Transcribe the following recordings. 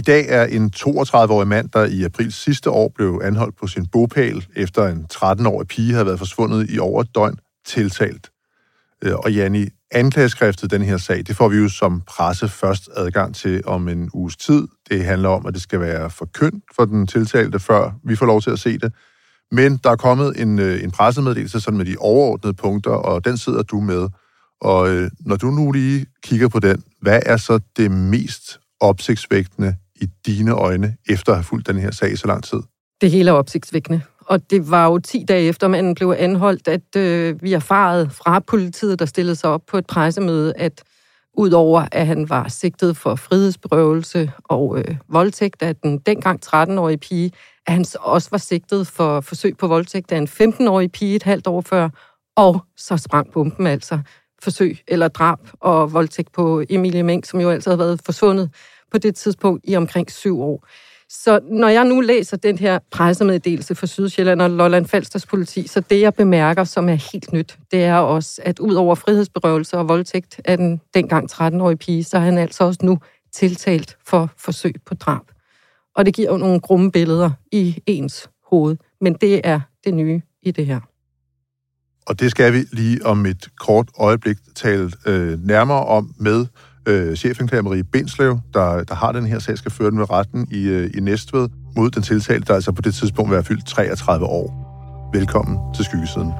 I dag er en 32-årig mand, der i april sidste år blev anholdt på sin bopæl, efter en 13-årig pige havde været forsvundet i over et døgn, tiltalt. Øh, og Janni, anklageskriftet den her sag, det får vi jo som presse først adgang til om en uges tid. Det handler om, at det skal være forkyndt for den tiltalte, før vi får lov til at se det. Men der er kommet en, øh, en pressemeddelelse sådan med de overordnede punkter, og den sidder du med. Og øh, når du nu lige kigger på den, hvad er så det mest opsigtsvægtende i dine øjne, efter at have fulgt den her sag i så lang tid? Det hele er opsigtsvækkende. Og det var jo 10 dage efter, manden blev anholdt, at øh, vi erfarede fra politiet, der stillede sig op på et pressemøde, at udover at han var sigtet for frihedsberøvelse og øh, voldtægt af den dengang 13-årige pige, at han også var sigtet for forsøg på voldtægt af en 15-årig pige et halvt år før, og så sprang bomben altså forsøg eller drab og voldtægt på Emilie Meng, som jo altså havde været forsvundet på det tidspunkt i omkring syv år. Så når jeg nu læser den her pressemeddelelse for Sydsjælland og Lolland Falsters politi, så det jeg bemærker, som er helt nyt, det er også, at ud over frihedsberøvelse og voldtægt af den dengang 13-årige pige, så er han altså også nu tiltalt for forsøg på drab. Og det giver jo nogle grumme billeder i ens hoved, men det er det nye i det her. Og det skal vi lige om et kort øjeblik tale øh, nærmere om med øh, chefanklager Marie Bindslev, der, der har den her sag, skal føre den ved retten i, øh, i Næstved mod den tiltalte, der altså på det tidspunkt vil være fyldt 33 år. Velkommen til Skyggesiden.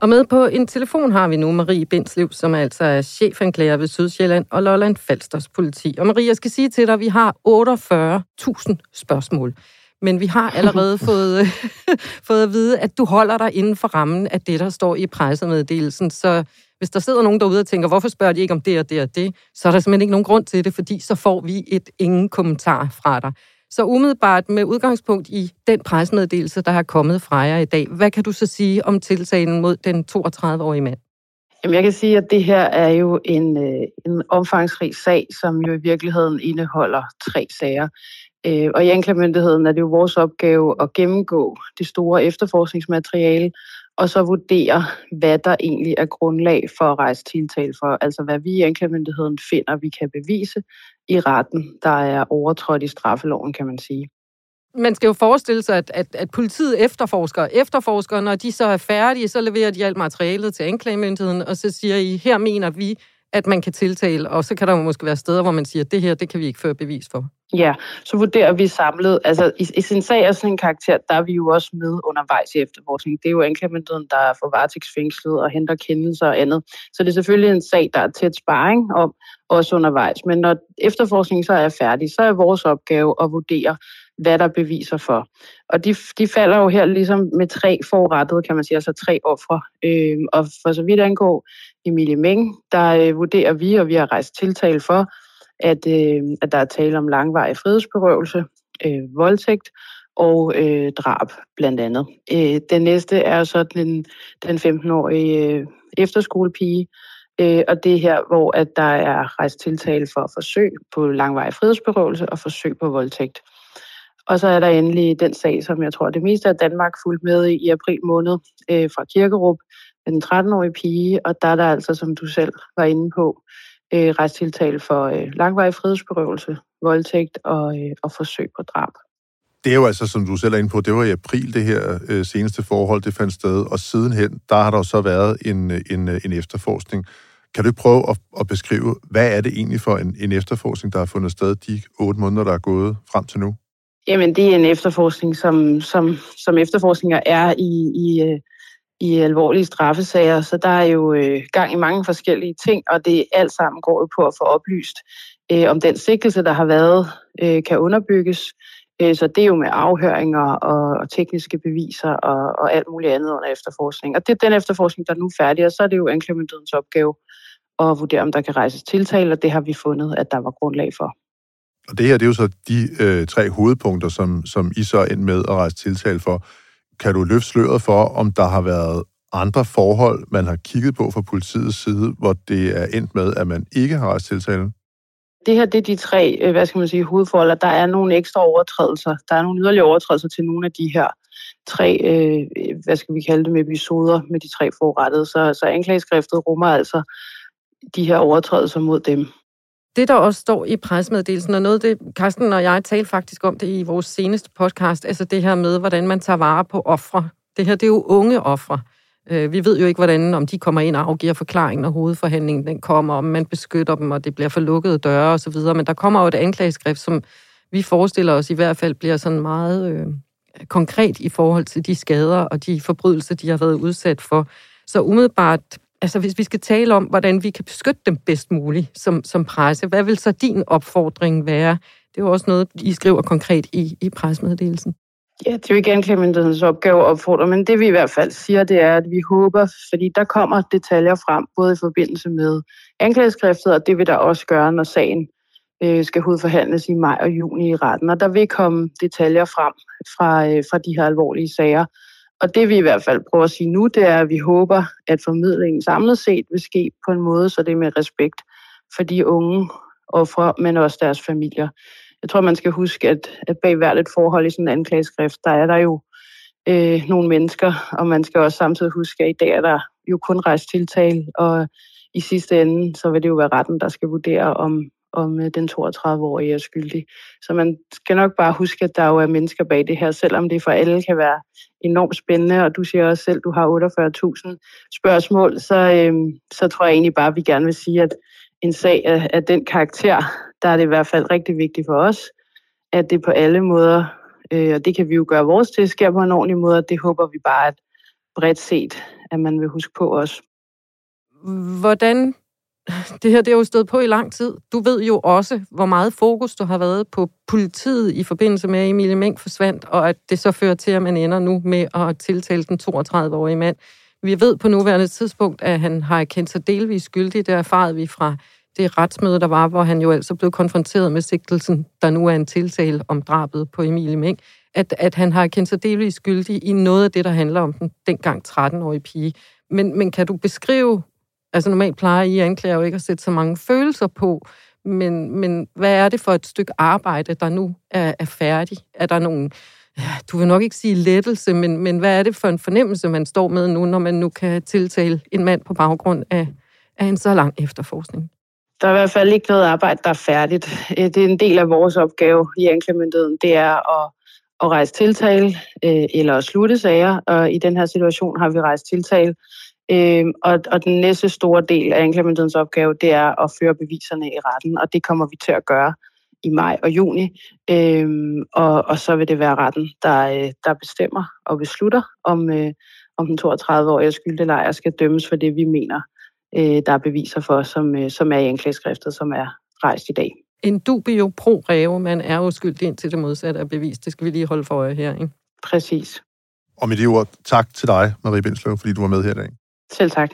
Og med på en telefon har vi nu Marie Bindslev, som er altså er chefanklager ved Sydsjælland og Lolland Falsters politi. Og Marie, jeg skal sige til dig, at vi har 48.000 spørgsmål. Men vi har allerede fået, fået at vide, at du holder dig inden for rammen af det, der står i pressemeddelelsen. Så hvis der sidder nogen derude og tænker, hvorfor spørger de ikke om det og det og det, så er der simpelthen ikke nogen grund til det, fordi så får vi et ingen kommentar fra dig. Så umiddelbart med udgangspunkt i den pressemeddelelse, der har kommet fra jer i dag, hvad kan du så sige om tiltalen mod den 32-årige mand? Jamen, jeg kan sige, at det her er jo en, øh, en omfangsrig sag, som jo i virkeligheden indeholder tre sager. Øh, og i anklagemyndigheden er det jo vores opgave at gennemgå det store efterforskningsmateriale, og så vurdere, hvad der egentlig er grundlag for at rejse tiltale for. Altså hvad vi i anklagemyndigheden finder, vi kan bevise i retten, der er overtrådt i straffeloven, kan man sige. Man skal jo forestille sig, at, at, at politiet efterforsker efterforsker, når de så er færdige, så leverer de alt materialet til anklagemyndigheden, og så siger I, her mener vi, at man kan tiltale, og så kan der jo måske være steder, hvor man siger, at det her, det kan vi ikke føre bevis for. Ja, så vurderer vi samlet, altså i, i sin sag af sådan en karakter, der er vi jo også med undervejs i efterforskningen. Det er jo anklagemyndigheden, der er for varetægtsfængslet og henter kendelser og andet. Så det er selvfølgelig en sag, der er tæt sparring om, også undervejs. Men når efterforskningen så er færdig, så er vores opgave at vurdere, hvad der beviser for. Og de, de falder jo her ligesom med tre forrettede, kan man sige, altså tre ofre. Øh, og for så vidt angår Emilie Meng, der øh, vurderer vi, og vi har rejst tiltale for, at, øh, at der er tale om langvarig frihedsberøvelse, øh, voldtægt og øh, drab blandt andet. Øh, den næste er så den, den 15-årige øh, efterskolepige, øh, og det er her, hvor at der er rejst tiltale for forsøg på langvarig frihedsberøvelse og forsøg på voldtægt. Og så er der endelig den sag, som jeg tror, det meste af Danmark fulgte med i i april måned øh, fra Kirkerup, den 13-årige pige, og der er der altså, som du selv var inde på, øh, retstiltale for øh, langvarig frihedsberøvelse, voldtægt og, øh, og forsøg på drab. Det er jo altså, som du selv er inde på, det var i april, det her øh, seneste forhold, det fandt sted, og sidenhen, der har der så været en, en, en efterforskning. Kan du prøve at, at beskrive, hvad er det egentlig for en, en efterforskning, der har fundet sted de otte måneder, der er gået frem til nu? Jamen, det er en efterforskning, som, som, som efterforskninger er i, i, øh, i alvorlige straffesager, så der er jo øh, gang i mange forskellige ting, og det alt sammen går jo på at få oplyst, øh, om den sigtelse, der har været, øh, kan underbygges. Øh, så det er jo med afhøringer og, og tekniske beviser og, og alt muligt andet under efterforskning. Og det er den efterforskning, der er nu færdig, og så er det jo anklagemyndighedens opgave at vurdere, om der kan rejses tiltale, og det har vi fundet, at der var grundlag for. Og det her, det er jo så de øh, tre hovedpunkter, som, som I så er ind med at rejse tiltale for. Kan du løfte sløret for, om der har været andre forhold, man har kigget på fra politiets side, hvor det er endt med, at man ikke har rejst tiltalen? Det her det er de tre, øh, hvad skal man sige, hovedforhold. Der er nogle ekstra overtrædelser. Der er nogle yderligere overtrædelser til nogle af de her tre, øh, hvad skal vi kalde dem, episoder med de tre forrettede. Så, så anklageskriftet rummer altså de her overtrædelser mod dem. Det, der også står i presmeddelelsen, og noget det, Carsten og jeg talte faktisk om det i vores seneste podcast, altså det her med, hvordan man tager vare på ofre. Det her, det er jo unge ofre. Øh, vi ved jo ikke, hvordan, om de kommer ind og afgiver forklaringen, når hovedforhandlingen den kommer, om man beskytter dem, og det bliver for lukkede døre osv., men der kommer jo et anklageskrift, som vi forestiller os i hvert fald bliver sådan meget øh, konkret i forhold til de skader og de forbrydelser, de har været udsat for. Så umiddelbart, altså hvis vi skal tale om, hvordan vi kan beskytte dem bedst muligt som, som presse, hvad vil så din opfordring være? Det er jo også noget, I skriver konkret i, i pressemeddelelsen. Ja, det er jo ikke anklagemyndighedens opgave at opfordre, men det vi i hvert fald siger, det er, at vi håber, fordi der kommer detaljer frem, både i forbindelse med anklageskriftet, og det vil der også gøre, når sagen øh, skal hovedforhandles i maj og juni i retten. Og der vil komme detaljer frem fra, øh, fra de her alvorlige sager. Og det vi i hvert fald prøver at sige nu, det er, at vi håber, at formidlingen samlet set vil ske på en måde, så det er med respekt for de unge ofre, men også deres familier. Jeg tror, man skal huske, at, at bag hvert et forhold i sådan en anklageskrift, der er der jo øh, nogle mennesker, og man skal også samtidig huske, at i dag er der jo kun rejst tiltale, og i sidste ende, så vil det jo være retten, der skal vurdere, om, om øh, den 32-årige er skyldig. Så man skal nok bare huske, at der jo er mennesker bag det her, selvom det for alle kan være enormt spændende, og du siger også selv, at du har 48.000 spørgsmål, så, øh, så tror jeg egentlig bare, at vi gerne vil sige, at en sag af, af den karakter, der er det i hvert fald rigtig vigtigt for os, at det på alle måder, øh, og det kan vi jo gøre vores til, sker på en ordentlig måde, og det håber vi bare, at bredt set, at man vil huske på os. Hvordan det her det har jo stået på i lang tid. Du ved jo også, hvor meget fokus du har været på politiet i forbindelse med, at Emilie Meng forsvandt, og at det så fører til, at man ender nu med at tiltale den 32-årige mand. Vi ved på nuværende tidspunkt, at han har kendt sig delvis skyldig. Det erfarede vi fra det retsmøde, der var, hvor han jo altså blev konfronteret med sigtelsen, der nu er en tiltale om drabet på Emilie Meng, at, at han har kendt sig delvis skyldig i noget af det, der handler om den dengang 13-årige pige. Men, men kan du beskrive, altså normalt plejer I anklager jo ikke at sætte så mange følelser på, men, men hvad er det for et stykke arbejde, der nu er, er færdig? Er der nogen, du vil nok ikke sige lettelse, men, men hvad er det for en fornemmelse, man står med nu, når man nu kan tiltale en mand på baggrund af, af en så lang efterforskning? Der er i hvert fald ikke noget arbejde, der er færdigt. Øh, det er en del af vores opgave i anklagemyndigheden, det er at, at rejse tiltale øh, eller at slutte sager, og i den her situation har vi rejst tiltale. Øh, og, og den næste store del af anklagemyndighedens opgave, det er at føre beviserne i retten, og det kommer vi til at gøre i maj og juni. Øhm, og, og så vil det være retten, der, der bestemmer og beslutter, om, øh, om den 32-årige skyldelejer skal dømmes for det, vi mener øh, der er beviser for, som, øh, som er i anklageskriftet, som er rejst i dag. En dubio pro reo, man er uskyldig indtil det modsatte er bevist. Det skal vi lige holde for øje her, ikke? Præcis. Og med de ord, tak til dig, Marie Bindslev, fordi du var med her i dag. Selv tak.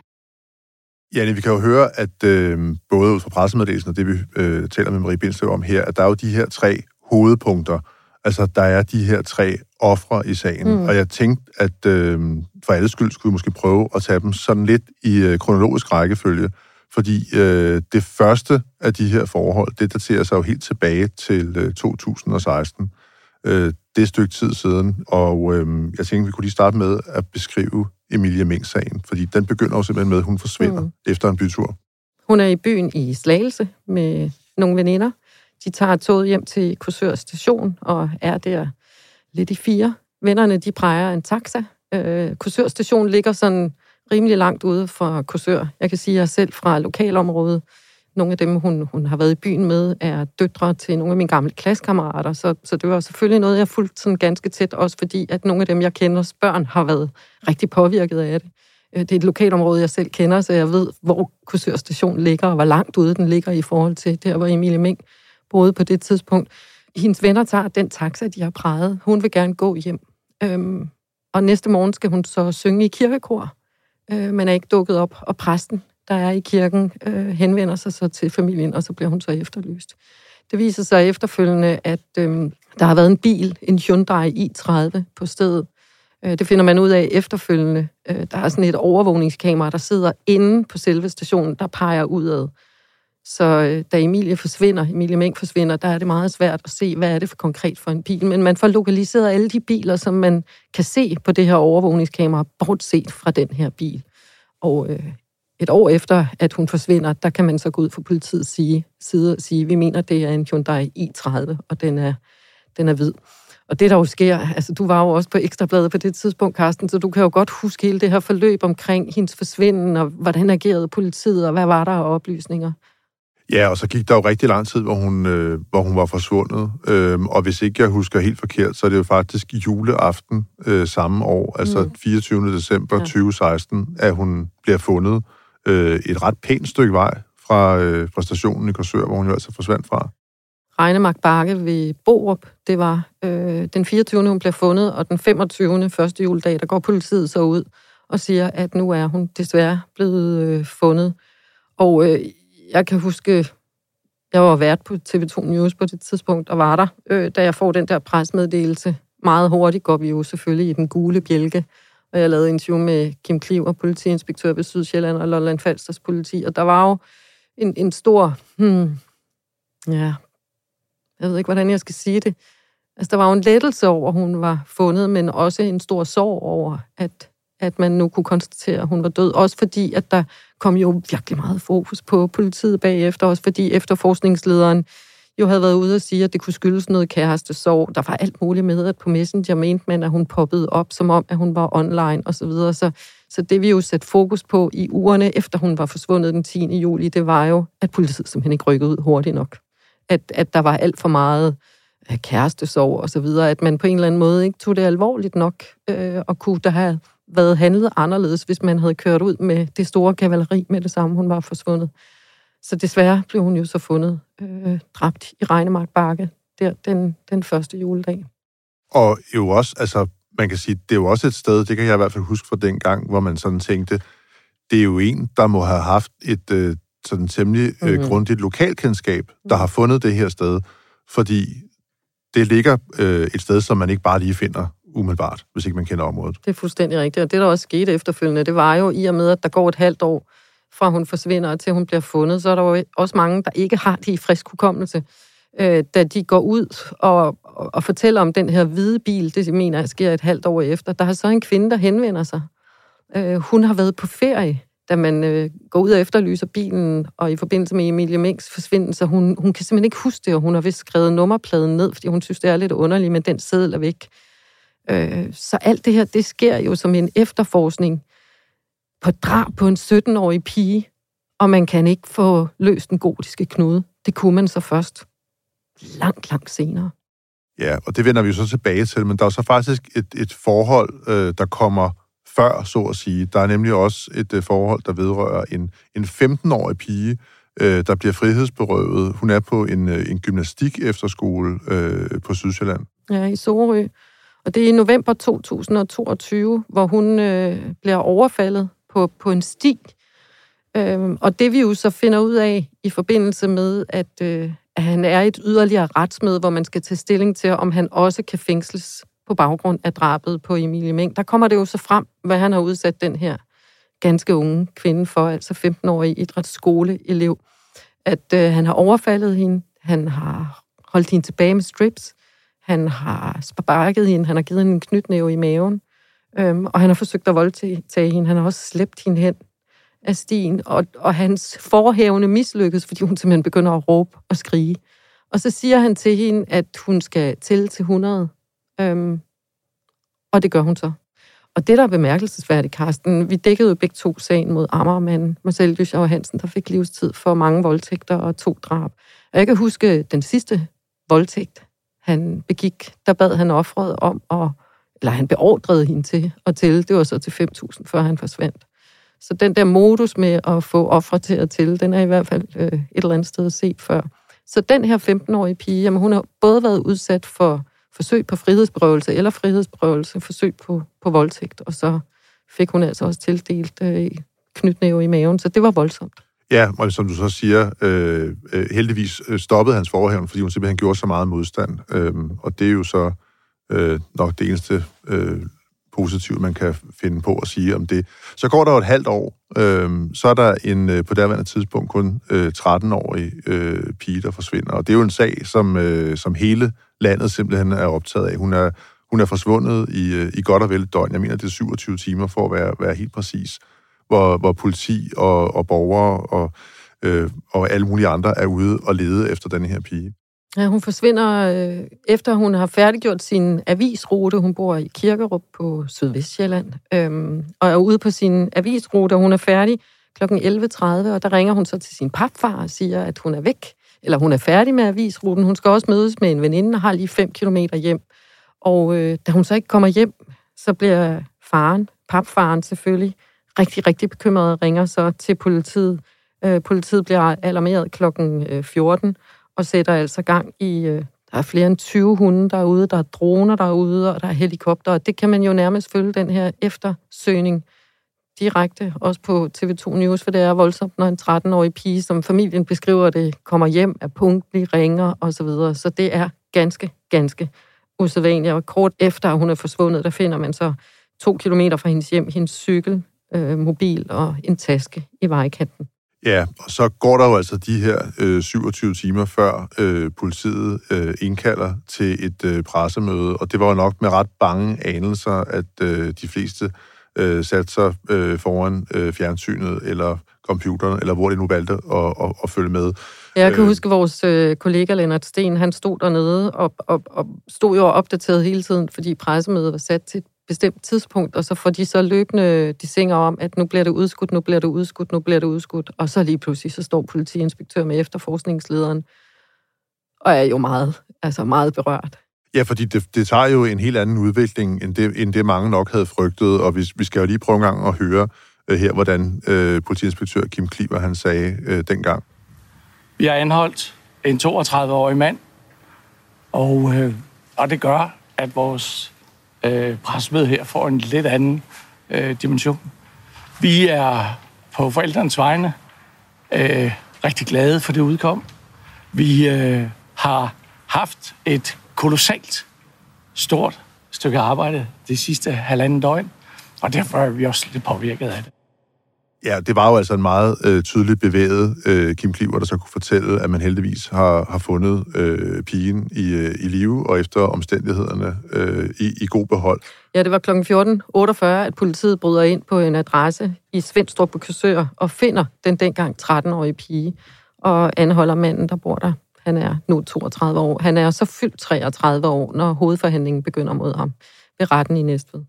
Janne, vi kan jo høre, at øh, både ud fra pressemeddelelsen og det, vi øh, taler med Marie Bindslev om her, at der er jo de her tre hovedpunkter. Altså, der er de her tre ofre i sagen. Mm. Og jeg tænkte, at øh, for alles skyld skulle vi måske prøve at tage dem sådan lidt i øh, kronologisk rækkefølge, fordi øh, det første af de her forhold, det daterer sig jo helt tilbage til øh, 2016. Øh, det er et stykke tid siden, og øh, jeg tænkte, vi kunne lige starte med at beskrive Emilie Mink-sagen, fordi den begynder jo simpelthen med, at hun forsvinder mm. efter en bytur. Hun er i byen i Slagelse med nogle veninder. De tager toget hjem til Kursør station og er der lidt i fire. Vennerne, de præger en taxa. Øh, Kursør station ligger sådan rimelig langt ude fra Kursør. Jeg kan sige, at jeg selv fra lokalområdet, nogle af dem, hun, hun har været i byen med, er døtre til nogle af mine gamle klassekammerater, så, så det var selvfølgelig noget, jeg fulgte sådan ganske tæt, også fordi, at nogle af dem, jeg kender, børn, har været rigtig påvirket af det. Øh, det er et lokalområde, jeg selv kender, så jeg ved, hvor Kursør station ligger, og hvor langt ude den ligger i forhold til der, hvor Emilie Mink boede på det tidspunkt hendes venner tager den taxa, de har præget. Hun vil gerne gå hjem. Øhm, og næste morgen skal hun så synge i kirkekor, øh, men er ikke dukket op. Og præsten der er i kirken, øh, henvender sig så til familien, og så bliver hun så efterlyst. Det viser sig efterfølgende, at øh, der har været en bil, en Hyundai i30 på stedet. Øh, det finder man ud af efterfølgende. Øh, der er sådan et overvågningskamera, der sidder inde på selve stationen, der peger udad. Så øh, da Emilie forsvinder, Emilie Meng forsvinder, der er det meget svært at se, hvad er det for konkret for en bil. Men man får lokaliseret alle de biler, som man kan se på det her overvågningskamera, bortset fra den her bil. Og øh, et år efter, at hun forsvinder, der kan man så gå ud fra politiets sige, side og sige, vi mener, det er en Hyundai i30, og den er, den er hvid. Og det, der jo sker, altså du var jo også på Ekstrabladet på det tidspunkt, Carsten, så du kan jo godt huske hele det her forløb omkring hendes forsvinden, og hvordan agerede politiet, og hvad var der af oplysninger? Ja, og så gik der jo rigtig lang tid, hvor hun, øh, hvor hun var forsvundet. Øhm, og hvis ikke jeg husker helt forkert, så er det jo faktisk juleaften øh, samme år, altså mm. 24. december ja. 2016, at hun bliver fundet øh, et ret pænt stykke vej fra, øh, fra stationen i Korsør, hvor hun jo altså forsvandt fra. Regnemark Bakke ved Borup, det var øh, den 24. hun blev fundet, og den 25. første juledag, der går politiet så ud og siger, at nu er hun desværre blevet øh, fundet. Og øh, jeg kan huske, jeg var vært på TV2 News på det tidspunkt, og var der, øh, da jeg får den der presmeddelelse. Meget hurtigt går vi jo selvfølgelig i den gule bjælke, og jeg lavede interview med Kim Kliver, politiinspektør ved Sydsjælland og Lolland Falsters politi, og der var jo en, en stor, hmm, ja, jeg ved ikke, hvordan jeg skal sige det. Altså, der var jo en lettelse over, at hun var fundet, men også en stor sorg over, at, at man nu kunne konstatere, at hun var død. Også fordi, at der kom jo virkelig meget fokus på politiet bagefter, også fordi efterforskningslederen jo havde været ude og sige, at det kunne skyldes noget kærestesorg. Der var alt muligt med, at på Messenger mente man, at hun poppede op, som om, at hun var online osv. Så, videre. så, så det vi jo satte fokus på i ugerne, efter hun var forsvundet den 10. juli, det var jo, at politiet simpelthen ikke rykkede ud hurtigt nok. At, at der var alt for meget øh, kærestesorg og så videre, at man på en eller anden måde ikke tog det alvorligt nok, øh, og kunne der have været handlet anderledes, hvis man havde kørt ud med det store kavaleri med det samme, hun var forsvundet. Så desværre blev hun jo så fundet øh, dræbt i Regnemark Bakke der den, den første juledag. Og jo også, altså man kan sige, det er jo også et sted, det kan jeg i hvert fald huske fra den gang, hvor man sådan tænkte, det er jo en, der må have haft et øh, sådan temmelig øh, mm-hmm. grundigt lokalkendskab, der har fundet det her sted, fordi det ligger øh, et sted, som man ikke bare lige finder umiddelbart, hvis ikke man kender området. Det er fuldstændig rigtigt, og det, der også skete efterfølgende, det var jo i og med, at der går et halvt år, fra hun forsvinder til hun bliver fundet, så er der jo også mange, der ikke har det i frisk hukommelse. Øh, da de går ud og, og fortæller om den her hvide bil, det mener jeg sker et halvt år efter, der er så en kvinde, der henvender sig. Øh, hun har været på ferie, da man øh, går ud og efterlyser bilen, og i forbindelse med Emilie Minks forsvinden, så hun, hun kan simpelthen ikke huske det, og hun har vist skrevet nummerpladen ned, fordi hun synes, det er lidt underligt, men den seddel er væk. Øh, så alt det her, det sker jo som en efterforskning på drab på en 17-årig pige, og man kan ikke få løst den gotiske knude. Det kunne man så først langt, langt senere. Ja, og det vender vi jo så tilbage til, men der er så faktisk et, et forhold, øh, der kommer før, så at sige. Der er nemlig også et øh, forhold, der vedrører en, en 15-årig pige, øh, der bliver frihedsberøvet. Hun er på en, øh, en gymnastik efterskole øh, på Sydsjælland. Ja, i Sorø. Og det er i november 2022, hvor hun øh, bliver overfaldet på, på en sti. Øhm, og det vi jo så finder ud af i forbindelse med, at, øh, at han er et yderligere retsmøde, hvor man skal tage stilling til, om han også kan fængsles på baggrund af drabet på Emilie Meng. Der kommer det jo så frem, hvad han har udsat den her ganske unge kvinde for, altså 15-årig idrætsskoleelev, at øh, han har overfaldet hende, han har holdt hende tilbage med strips, han har sparket hende, han har givet hende en knytnæve i maven, øhm, og han har forsøgt at voldtage hende. Han har også slæbt hende hen af stien, og, og hans forhævne mislykkes, fordi hun simpelthen begynder at råbe og skrige. Og så siger han til hende, at hun skal tælle til 100, øhm, og det gør hun så. Og det, der er bemærkelsesværdigt, Karsten, vi dækkede jo begge to sagen mod Amagermanden, Marcel Dyschau Hansen, der fik livstid for mange voldtægter og to drab. Og jeg kan huske den sidste voldtægt, han begik, der bad han offret om at, eller han beordrede hende til at tælle, det var så til 5.000, før han forsvandt. Så den der modus med at få ofre til at tælle, den er i hvert fald øh, et eller andet sted set før. Så den her 15-årige pige, jamen, hun har både været udsat for forsøg på frihedsberøvelse eller frihedsberøvelse, forsøg på, på voldtægt, og så fik hun altså også tildelt øh, knytnæve i maven, så det var voldsomt. Ja, og som du så siger, øh, øh heldigvis øh, stoppede hans forhævn, fordi hun simpelthen gjorde så meget modstand. Øh, og det er jo så øh, nok det eneste øh, positive, man kan finde på at sige om det. Så går der jo et halvt år, øh, så er der en øh, på derværende tidspunkt kun øh, 13-årig øh, pige, der forsvinder. Og det er jo en sag, som, øh, som hele landet simpelthen er optaget af. Hun er, hun er forsvundet i, øh, i godt og vel et døgn. Jeg mener, det er 27 timer for at være, være helt præcis, hvor, hvor politi og, og borgere og, øh, og alle mulige andre er ude og lede efter den her pige. Ja, hun forsvinder, øh, efter hun har færdiggjort sin avisrute. Hun bor i Kirkerup på Sydvestjylland, øhm, og er ude på sin avisrute, og hun er færdig kl. 11.30, og der ringer hun så til sin papfar og siger, at hun er væk, eller hun er færdig med avisruten. Hun skal også mødes med en veninde og har lige 5 km hjem. Og øh, da hun så ikke kommer hjem, så bliver faren, papfaren selvfølgelig, rigtig, rigtig bekymret og ringer så til politiet. Øh, politiet bliver alarmeret klokken øh, 14, og sætter altså gang i... Øh, der er flere end 20 hunde derude, der er droner derude, og der er helikopter, og det kan man jo nærmest følge den her eftersøgning direkte, også på TV2 News, for det er voldsomt, når en 13-årig pige, som familien beskriver det, kommer hjem, er punktlig, ringer osv. Så, videre. så det er ganske, ganske usædvanligt. Og kort efter, at hun er forsvundet, der finder man så to kilometer fra hendes hjem, hendes cykel, øh, mobil og en taske i vejkanten. Ja, og så går der jo altså de her øh, 27 timer før øh, politiet øh, indkalder til et øh, pressemøde, og det var jo nok med ret bange anelser, at øh, de fleste øh, satte sig øh, foran øh, fjernsynet eller computeren, eller hvor de nu valgte at, at, at følge med. Jeg kan øh, huske, vores øh, kollega Lennart Sten, han stod dernede og, og, og stod jo opdateret hele tiden, fordi pressemødet var sat til bestemt tidspunkt, og så får de så løbende de singer om, at nu bliver det udskudt, nu bliver det udskudt, nu bliver det udskudt, og så lige pludselig så står politiinspektør med efterforskningslederen, og er jo meget, altså meget berørt. Ja, fordi det, det tager jo en helt anden udvikling, end det, end det mange nok havde frygtet, og vi, vi skal jo lige prøve en gang at høre uh, her, hvordan uh, politiinspektør Kim Kliver, han sagde uh, dengang. Vi har anholdt en 32-årig mand, og, uh, og det gør, at vores øh, pressemøde her får en lidt anden øh, dimension. Vi er på forældrenes vegne øh, rigtig glade for det udkom. Vi øh, har haft et kolossalt stort stykke arbejde det sidste halvanden døgn, og derfor er vi også lidt påvirket af det. Ja, det var jo altså en meget øh, tydeligt bevæget øh, Kim Kliver, der så kunne fortælle, at man heldigvis har, har fundet øh, pigen i, øh, i live og efter omstændighederne øh, i, i god behold. Ja, det var kl. 14.48, at politiet bryder ind på en adresse i Svendstrup på Køsør og finder den dengang 13-årige pige og anholder manden, der bor der. Han er nu 32 år. Han er så fyldt 33 år, når hovedforhandlingen begynder mod ham ved retten i Næstved.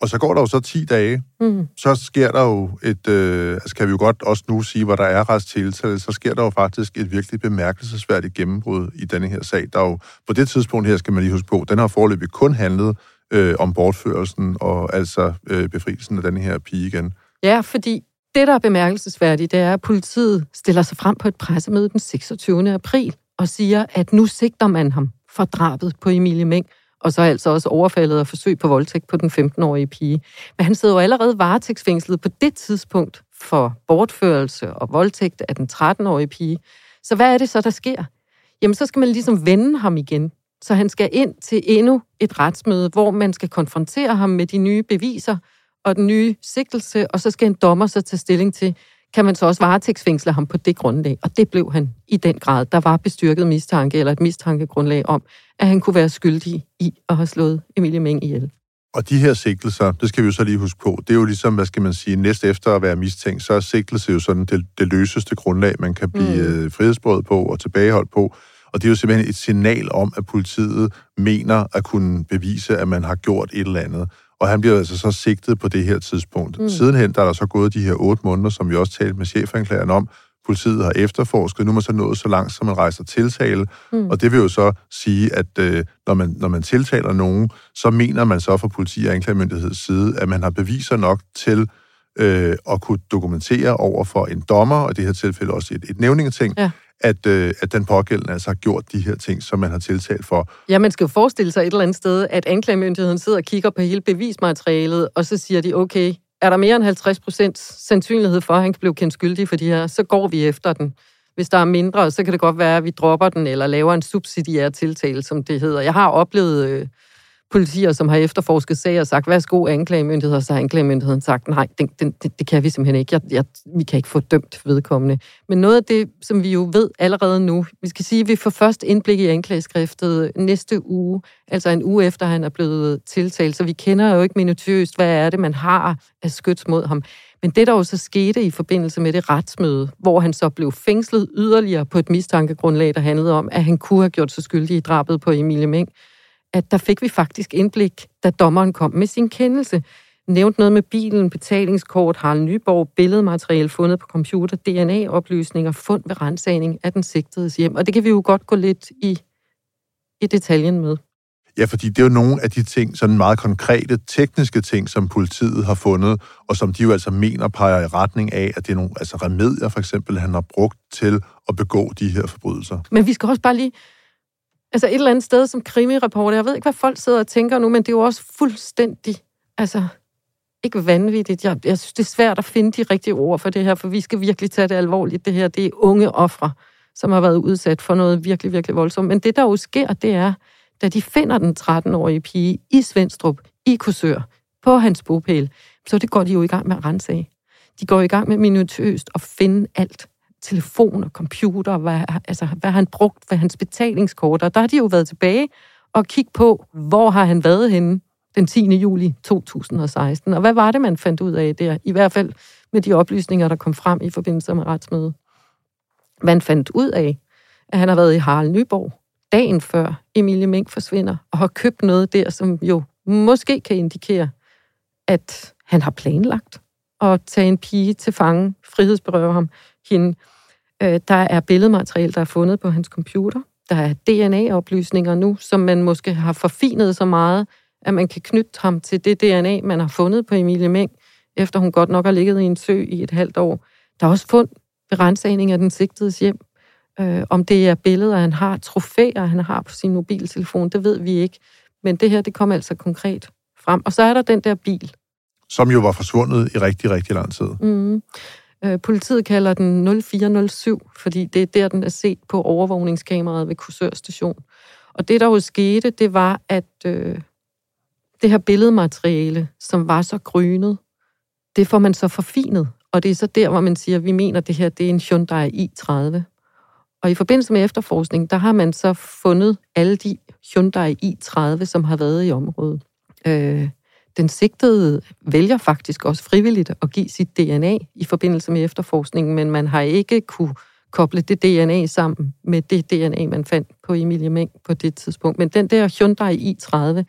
Og så går der jo så 10 dage, mm. så sker der jo et, øh, altså kan vi jo godt også nu sige, hvor der er retstiltale, så sker der jo faktisk et virkelig bemærkelsesværdigt gennembrud i denne her sag, der jo på det tidspunkt her, skal man lige huske på, den har forløbig kun handlet øh, om bortførelsen og altså øh, befrielsen af denne her pige igen. Ja, fordi det, der er bemærkelsesværdigt, det er, at politiet stiller sig frem på et pressemøde den 26. april og siger, at nu sigter man ham for drabet på Emilie Meng og så altså også overfaldet og forsøg på voldtægt på den 15-årige pige. Men han sidder jo allerede varetægtsfængslet på det tidspunkt for bortførelse og voldtægt af den 13-årige pige. Så hvad er det så, der sker? Jamen, så skal man ligesom vende ham igen. Så han skal ind til endnu et retsmøde, hvor man skal konfrontere ham med de nye beviser og den nye sigtelse, og så skal en dommer så tage stilling til, kan man så også varetægtsfængsle ham på det grundlag. Og det blev han i den grad. Der var bestyrket mistanke eller et mistankegrundlag om, at han kunne være skyldig i at have slået Emilie Meng ihjel. Og de her sigtelser, det skal vi jo så lige huske på, det er jo ligesom, hvad skal man sige, næst efter at være mistænkt, så er sigtelse jo sådan det, det løseste grundlag, man kan blive mm. Øh, frihedsbrådet på og tilbageholdt på. Og det er jo simpelthen et signal om, at politiet mener at kunne bevise, at man har gjort et eller andet. Og han bliver altså så sigtet på det her tidspunkt. Mm. Sidenhen der er der så gået de her otte måneder, som vi også talte med chefanklageren om. Politiet har efterforsket. Nu er man så nået så langt, som man rejser tiltale. Mm. Og det vil jo så sige, at øh, når, man, når man tiltaler nogen, så mener man så fra politi- og anklagemyndigheds side, at man har beviser nok til øh, at kunne dokumentere over for en dommer, og i det her tilfælde også et, et nævningeting, ja at, øh, at den pågældende altså har gjort de her ting, som man har tiltalt for. Ja, man skal jo forestille sig et eller andet sted, at anklagemyndigheden sidder og kigger på hele bevismaterialet, og så siger de, okay, er der mere end 50 procent sandsynlighed for, at han blev kendt skyldig for de her, så går vi efter den. Hvis der er mindre, så kan det godt være, at vi dropper den, eller laver en subsidiær tiltale, som det hedder. Jeg har oplevet øh, politier, som har efterforsket sager og sagt, værsgo anklagemyndighed, så har anklagemyndigheden sagt, nej, det, det, det, det kan vi simpelthen ikke. Jeg, jeg, vi kan ikke få dømt vedkommende. Men noget af det, som vi jo ved allerede nu, vi skal sige, at vi får først indblik i anklageskriftet næste uge, altså en uge efter han er blevet tiltalt, så vi kender jo ikke minutiøst, hvad er det, man har af skyts mod ham. Men det, der jo så skete i forbindelse med det retsmøde, hvor han så blev fængslet yderligere på et mistankegrundlag, der handlede om, at han kunne have gjort sig skyldig i drabet på Emilie Meng, at der fik vi faktisk indblik, da dommeren kom med sin kendelse. Nævnt noget med bilen, betalingskort, Harald Nyborg, billedmateriale fundet på computer, DNA-oplysninger, fund ved rensagning af den sigtedes hjem. Og det kan vi jo godt gå lidt i, i detaljen med. Ja, fordi det er jo nogle af de ting, sådan meget konkrete, tekniske ting, som politiet har fundet, og som de jo altså mener peger i retning af, at det er nogle altså remedier, for eksempel, han har brugt til at begå de her forbrydelser. Men vi skal også bare lige altså et eller andet sted som krimireporter, jeg ved ikke, hvad folk sidder og tænker nu, men det er jo også fuldstændig, altså ikke vanvittigt. Jeg, jeg synes, det er svært at finde de rigtige ord for det her, for vi skal virkelig tage det alvorligt. Det her, det er unge ofre, som har været udsat for noget virkelig, virkelig voldsomt. Men det, der jo sker, det er, da de finder den 13-årige pige i Svendstrup, i Kursør, på hans bopæl, så det går de jo i gang med at rense af. De går i gang med minutøst at finde alt telefon og computer, hvad, altså, hvad han brugt, hvad hans betalingskort, og der har de jo været tilbage og kigge på, hvor har han været henne den 10. juli 2016, og hvad var det, man fandt ud af der, i hvert fald med de oplysninger, der kom frem i forbindelse med retsmødet. Man fandt ud af, at han har været i Harald Nyborg dagen før Emilie Mink forsvinder, og har købt noget der, som jo måske kan indikere, at han har planlagt at tage en pige til fange, frihedsberøve ham, hende. Øh, der er billedmateriale, der er fundet på hans computer. Der er DNA-oplysninger nu, som man måske har forfinet så meget, at man kan knytte ham til det DNA, man har fundet på Emilie Meng, efter hun godt nok har ligget i en sø i et halvt år. Der er også fund ved rensagning af den sigtedes hjem. Øh, om det er billeder, han har, trofæer, han har på sin mobiltelefon, det ved vi ikke. Men det her, det kommer altså konkret frem. Og så er der den der bil. Som jo var forsvundet i rigtig, rigtig lang tid. Mm. Øh, politiet kalder den 0407, fordi det er der, den er set på overvågningskameraet ved Kursør station. Og det, der jo skete, det var, at øh, det her billedmateriale, som var så grynet, det får man så forfinet. Og det er så der, hvor man siger, at vi mener, at det her det er en Hyundai i30. Og i forbindelse med efterforskning, der har man så fundet alle de Hyundai i30, som har været i området. Øh, den sigtede vælger faktisk også frivilligt at give sit DNA i forbindelse med efterforskningen, men man har ikke kunne koble det DNA sammen med det DNA, man fandt på Emilie Meng på det tidspunkt. Men den der Hyundai i30,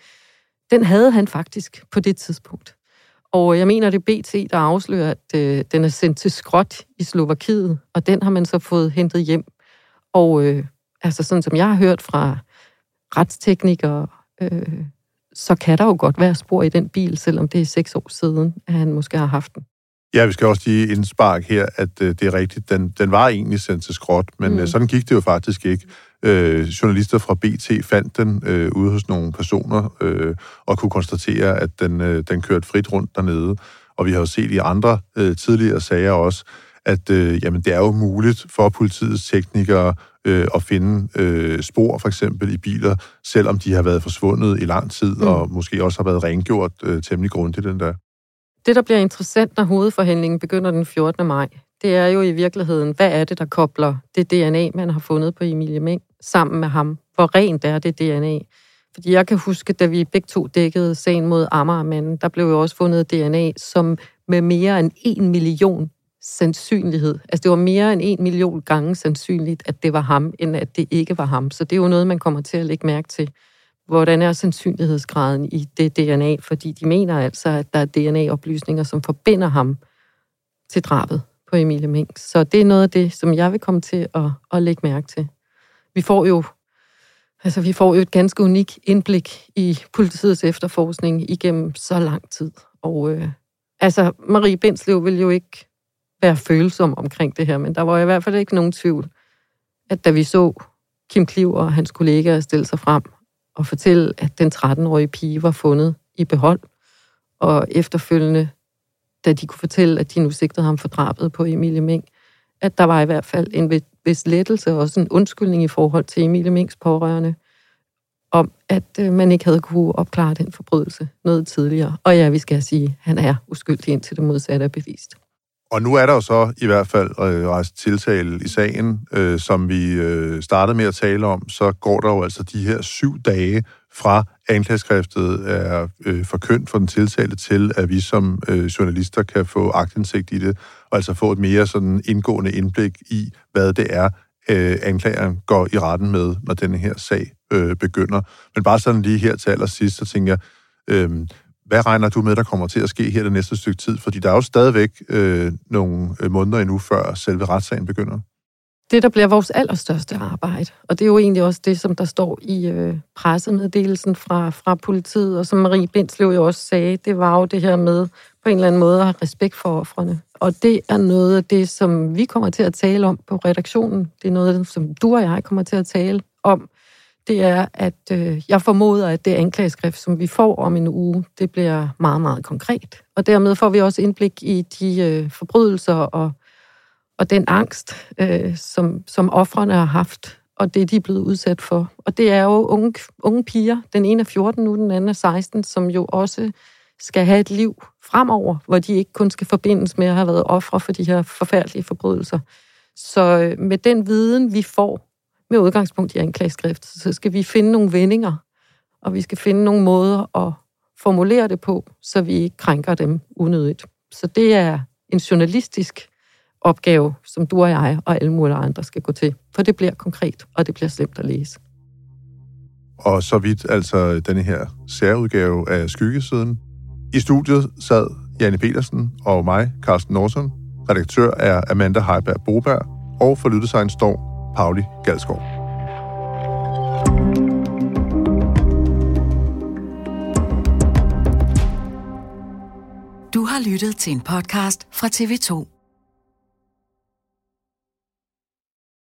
den havde han faktisk på det tidspunkt. Og jeg mener, det er BT, der afslører, at øh, den er sendt til skråt i Slovakiet, og den har man så fået hentet hjem. Og øh, altså sådan som jeg har hørt fra retsteknikere, øh, så kan der jo godt være spor i den bil, selvom det er seks år siden, at han måske har haft den. Ja, vi skal også lige indspark her, at øh, det er rigtigt. Den, den var egentlig sendt til skråt, men mm. øh, sådan gik det jo faktisk ikke. Øh, journalister fra BT fandt den øh, ude hos nogle personer øh, og kunne konstatere, at den, øh, den kørte frit rundt dernede. Og vi har jo set i andre øh, tidligere sager også, at øh, jamen, det er jo muligt for politiets teknikere øh, at finde øh, spor, for eksempel i biler, selvom de har været forsvundet i lang tid, mm. og måske også har været rengjort øh, temmelig grundigt den der. Det, der bliver interessant, når hovedforhandlingen begynder den 14. maj, det er jo i virkeligheden, hvad er det, der kobler det DNA, man har fundet på Emilie Meng, sammen med ham? Hvor rent er det DNA? Fordi jeg kan huske, da vi begge to dækkede sagen mod Amagermanden, der blev jo også fundet DNA, som med mere end en million sandsynlighed. Altså det var mere end en million gange sandsynligt, at det var ham, end at det ikke var ham. Så det er jo noget, man kommer til at lægge mærke til. Hvordan er sandsynlighedsgraden i det DNA? Fordi de mener altså, at der er DNA-oplysninger, som forbinder ham til drabet på Emilie Mink. Så det er noget af det, som jeg vil komme til at, at lægge mærke til. Vi får jo Altså, vi får jo et ganske unik indblik i politiets efterforskning igennem så lang tid. Og øh, altså, Marie Bindslev vil jo ikke være følsom omkring det her, men der var i hvert fald ikke nogen tvivl, at da vi så Kim Kliv og hans kollegaer stille sig frem og fortælle, at den 13-årige pige var fundet i behold, og efterfølgende da de kunne fortælle, at de nu sigtede ham for drabet på Emilie Mink, at der var i hvert fald en vis lettelse og også en undskyldning i forhold til Emilie Minks pårørende, om at øh, man ikke havde kunne opklare den forbrydelse noget tidligere. Og ja, vi skal sige, at han er uskyldig indtil det modsatte er bevist. Og nu er der jo så i hvert fald øh, rejst tiltale i sagen, øh, som vi øh, startede med at tale om, så går der jo altså de her syv dage fra anklageskriftet er øh, forkyndt for den tiltalte til, at vi som øh, journalister kan få agtindsigt i det, og altså få et mere sådan indgående indblik i, hvad det er, øh, anklageren går i retten med, når denne her sag øh, begynder. Men bare sådan lige her til allersidst, så tænker jeg, øh, hvad regner du med, der kommer til at ske her det næste stykke tid? Fordi der er jo stadigvæk øh, nogle øh, måneder endnu, før selve retssagen begynder. Det, der bliver vores allerstørste arbejde, og det er jo egentlig også det, som der står i øh, pressemeddelelsen fra, fra politiet, og som Marie Bindslev jo også sagde, det var jo det her med på en eller anden måde at have respekt for offrene. Og det er noget af det, som vi kommer til at tale om på redaktionen. Det er noget, som du og jeg kommer til at tale om det er, at øh, jeg formoder, at det anklageskrift, som vi får om en uge, det bliver meget, meget konkret. Og dermed får vi også indblik i de øh, forbrydelser og, og den angst, øh, som, som offrene har haft, og det de er blevet udsat for. Og det er jo unge, unge piger, den ene er 14 nu, den anden er 16, som jo også skal have et liv fremover, hvor de ikke kun skal forbindes med at have været ofre for de her forfærdelige forbrydelser. Så øh, med den viden, vi får med udgangspunkt i anklageskrift, så skal vi finde nogle vendinger, og vi skal finde nogle måder at formulere det på, så vi ikke krænker dem unødigt. Så det er en journalistisk opgave, som du og jeg og alle mulige andre skal gå til. For det bliver konkret, og det bliver slemt at læse. Og så vidt altså denne her særudgave af Skyggesiden. I studiet sad Janne Petersen og mig, Carsten Norsson. Redaktør er Amanda Heiberg Boberg, og for Lyddesign står Pauli Galskov. Du har lyttet til en podcast fra TV2.